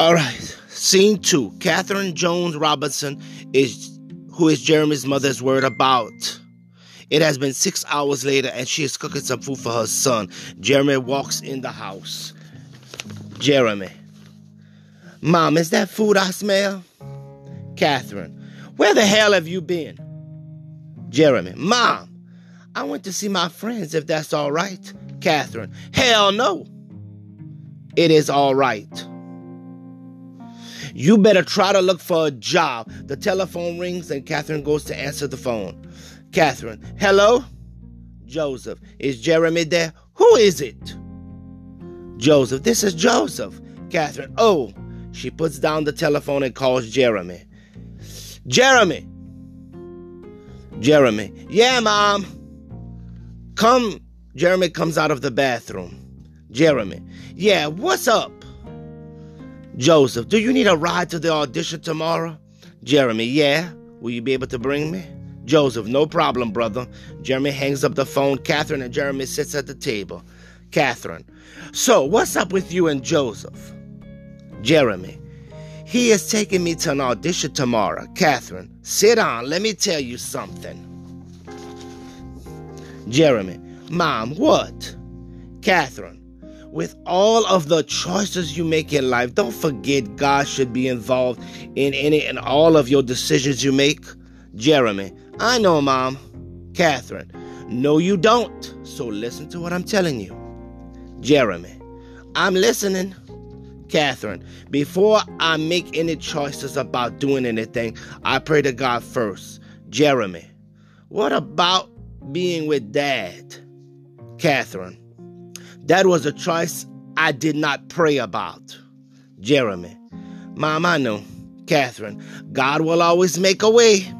All right. Scene two. Catherine Jones Robinson is who is Jeremy's mother is worried about. It has been six hours later and she is cooking some food for her son. Jeremy walks in the house. Jeremy. Mom, is that food I smell? Catherine. Where the hell have you been? Jeremy. Mom, I went to see my friends if that's all right. Catherine. Hell no. It is all right. You better try to look for a job. The telephone rings and Catherine goes to answer the phone. Catherine, hello? Joseph, is Jeremy there? Who is it? Joseph, this is Joseph. Catherine, oh. She puts down the telephone and calls Jeremy. Jeremy. Jeremy, yeah, mom. Come. Jeremy comes out of the bathroom. Jeremy, yeah, what's up? Joseph, do you need a ride to the audition tomorrow? Jeremy, yeah. Will you be able to bring me? Joseph, no problem, brother. Jeremy hangs up the phone. Catherine and Jeremy sits at the table. Catherine, so what's up with you and Joseph? Jeremy, he is taking me to an audition tomorrow. Catherine, sit down. Let me tell you something. Jeremy, Mom, what? Catherine, with all of the choices you make in life, don't forget God should be involved in any and all of your decisions you make. Jeremy, I know, Mom. Catherine, no, you don't. So listen to what I'm telling you. Jeremy, I'm listening. Catherine, before I make any choices about doing anything, I pray to God first. Jeremy, what about being with Dad? Catherine, that was a choice I did not pray about. Jeremy, Mom, I know. Catherine, God will always make a way.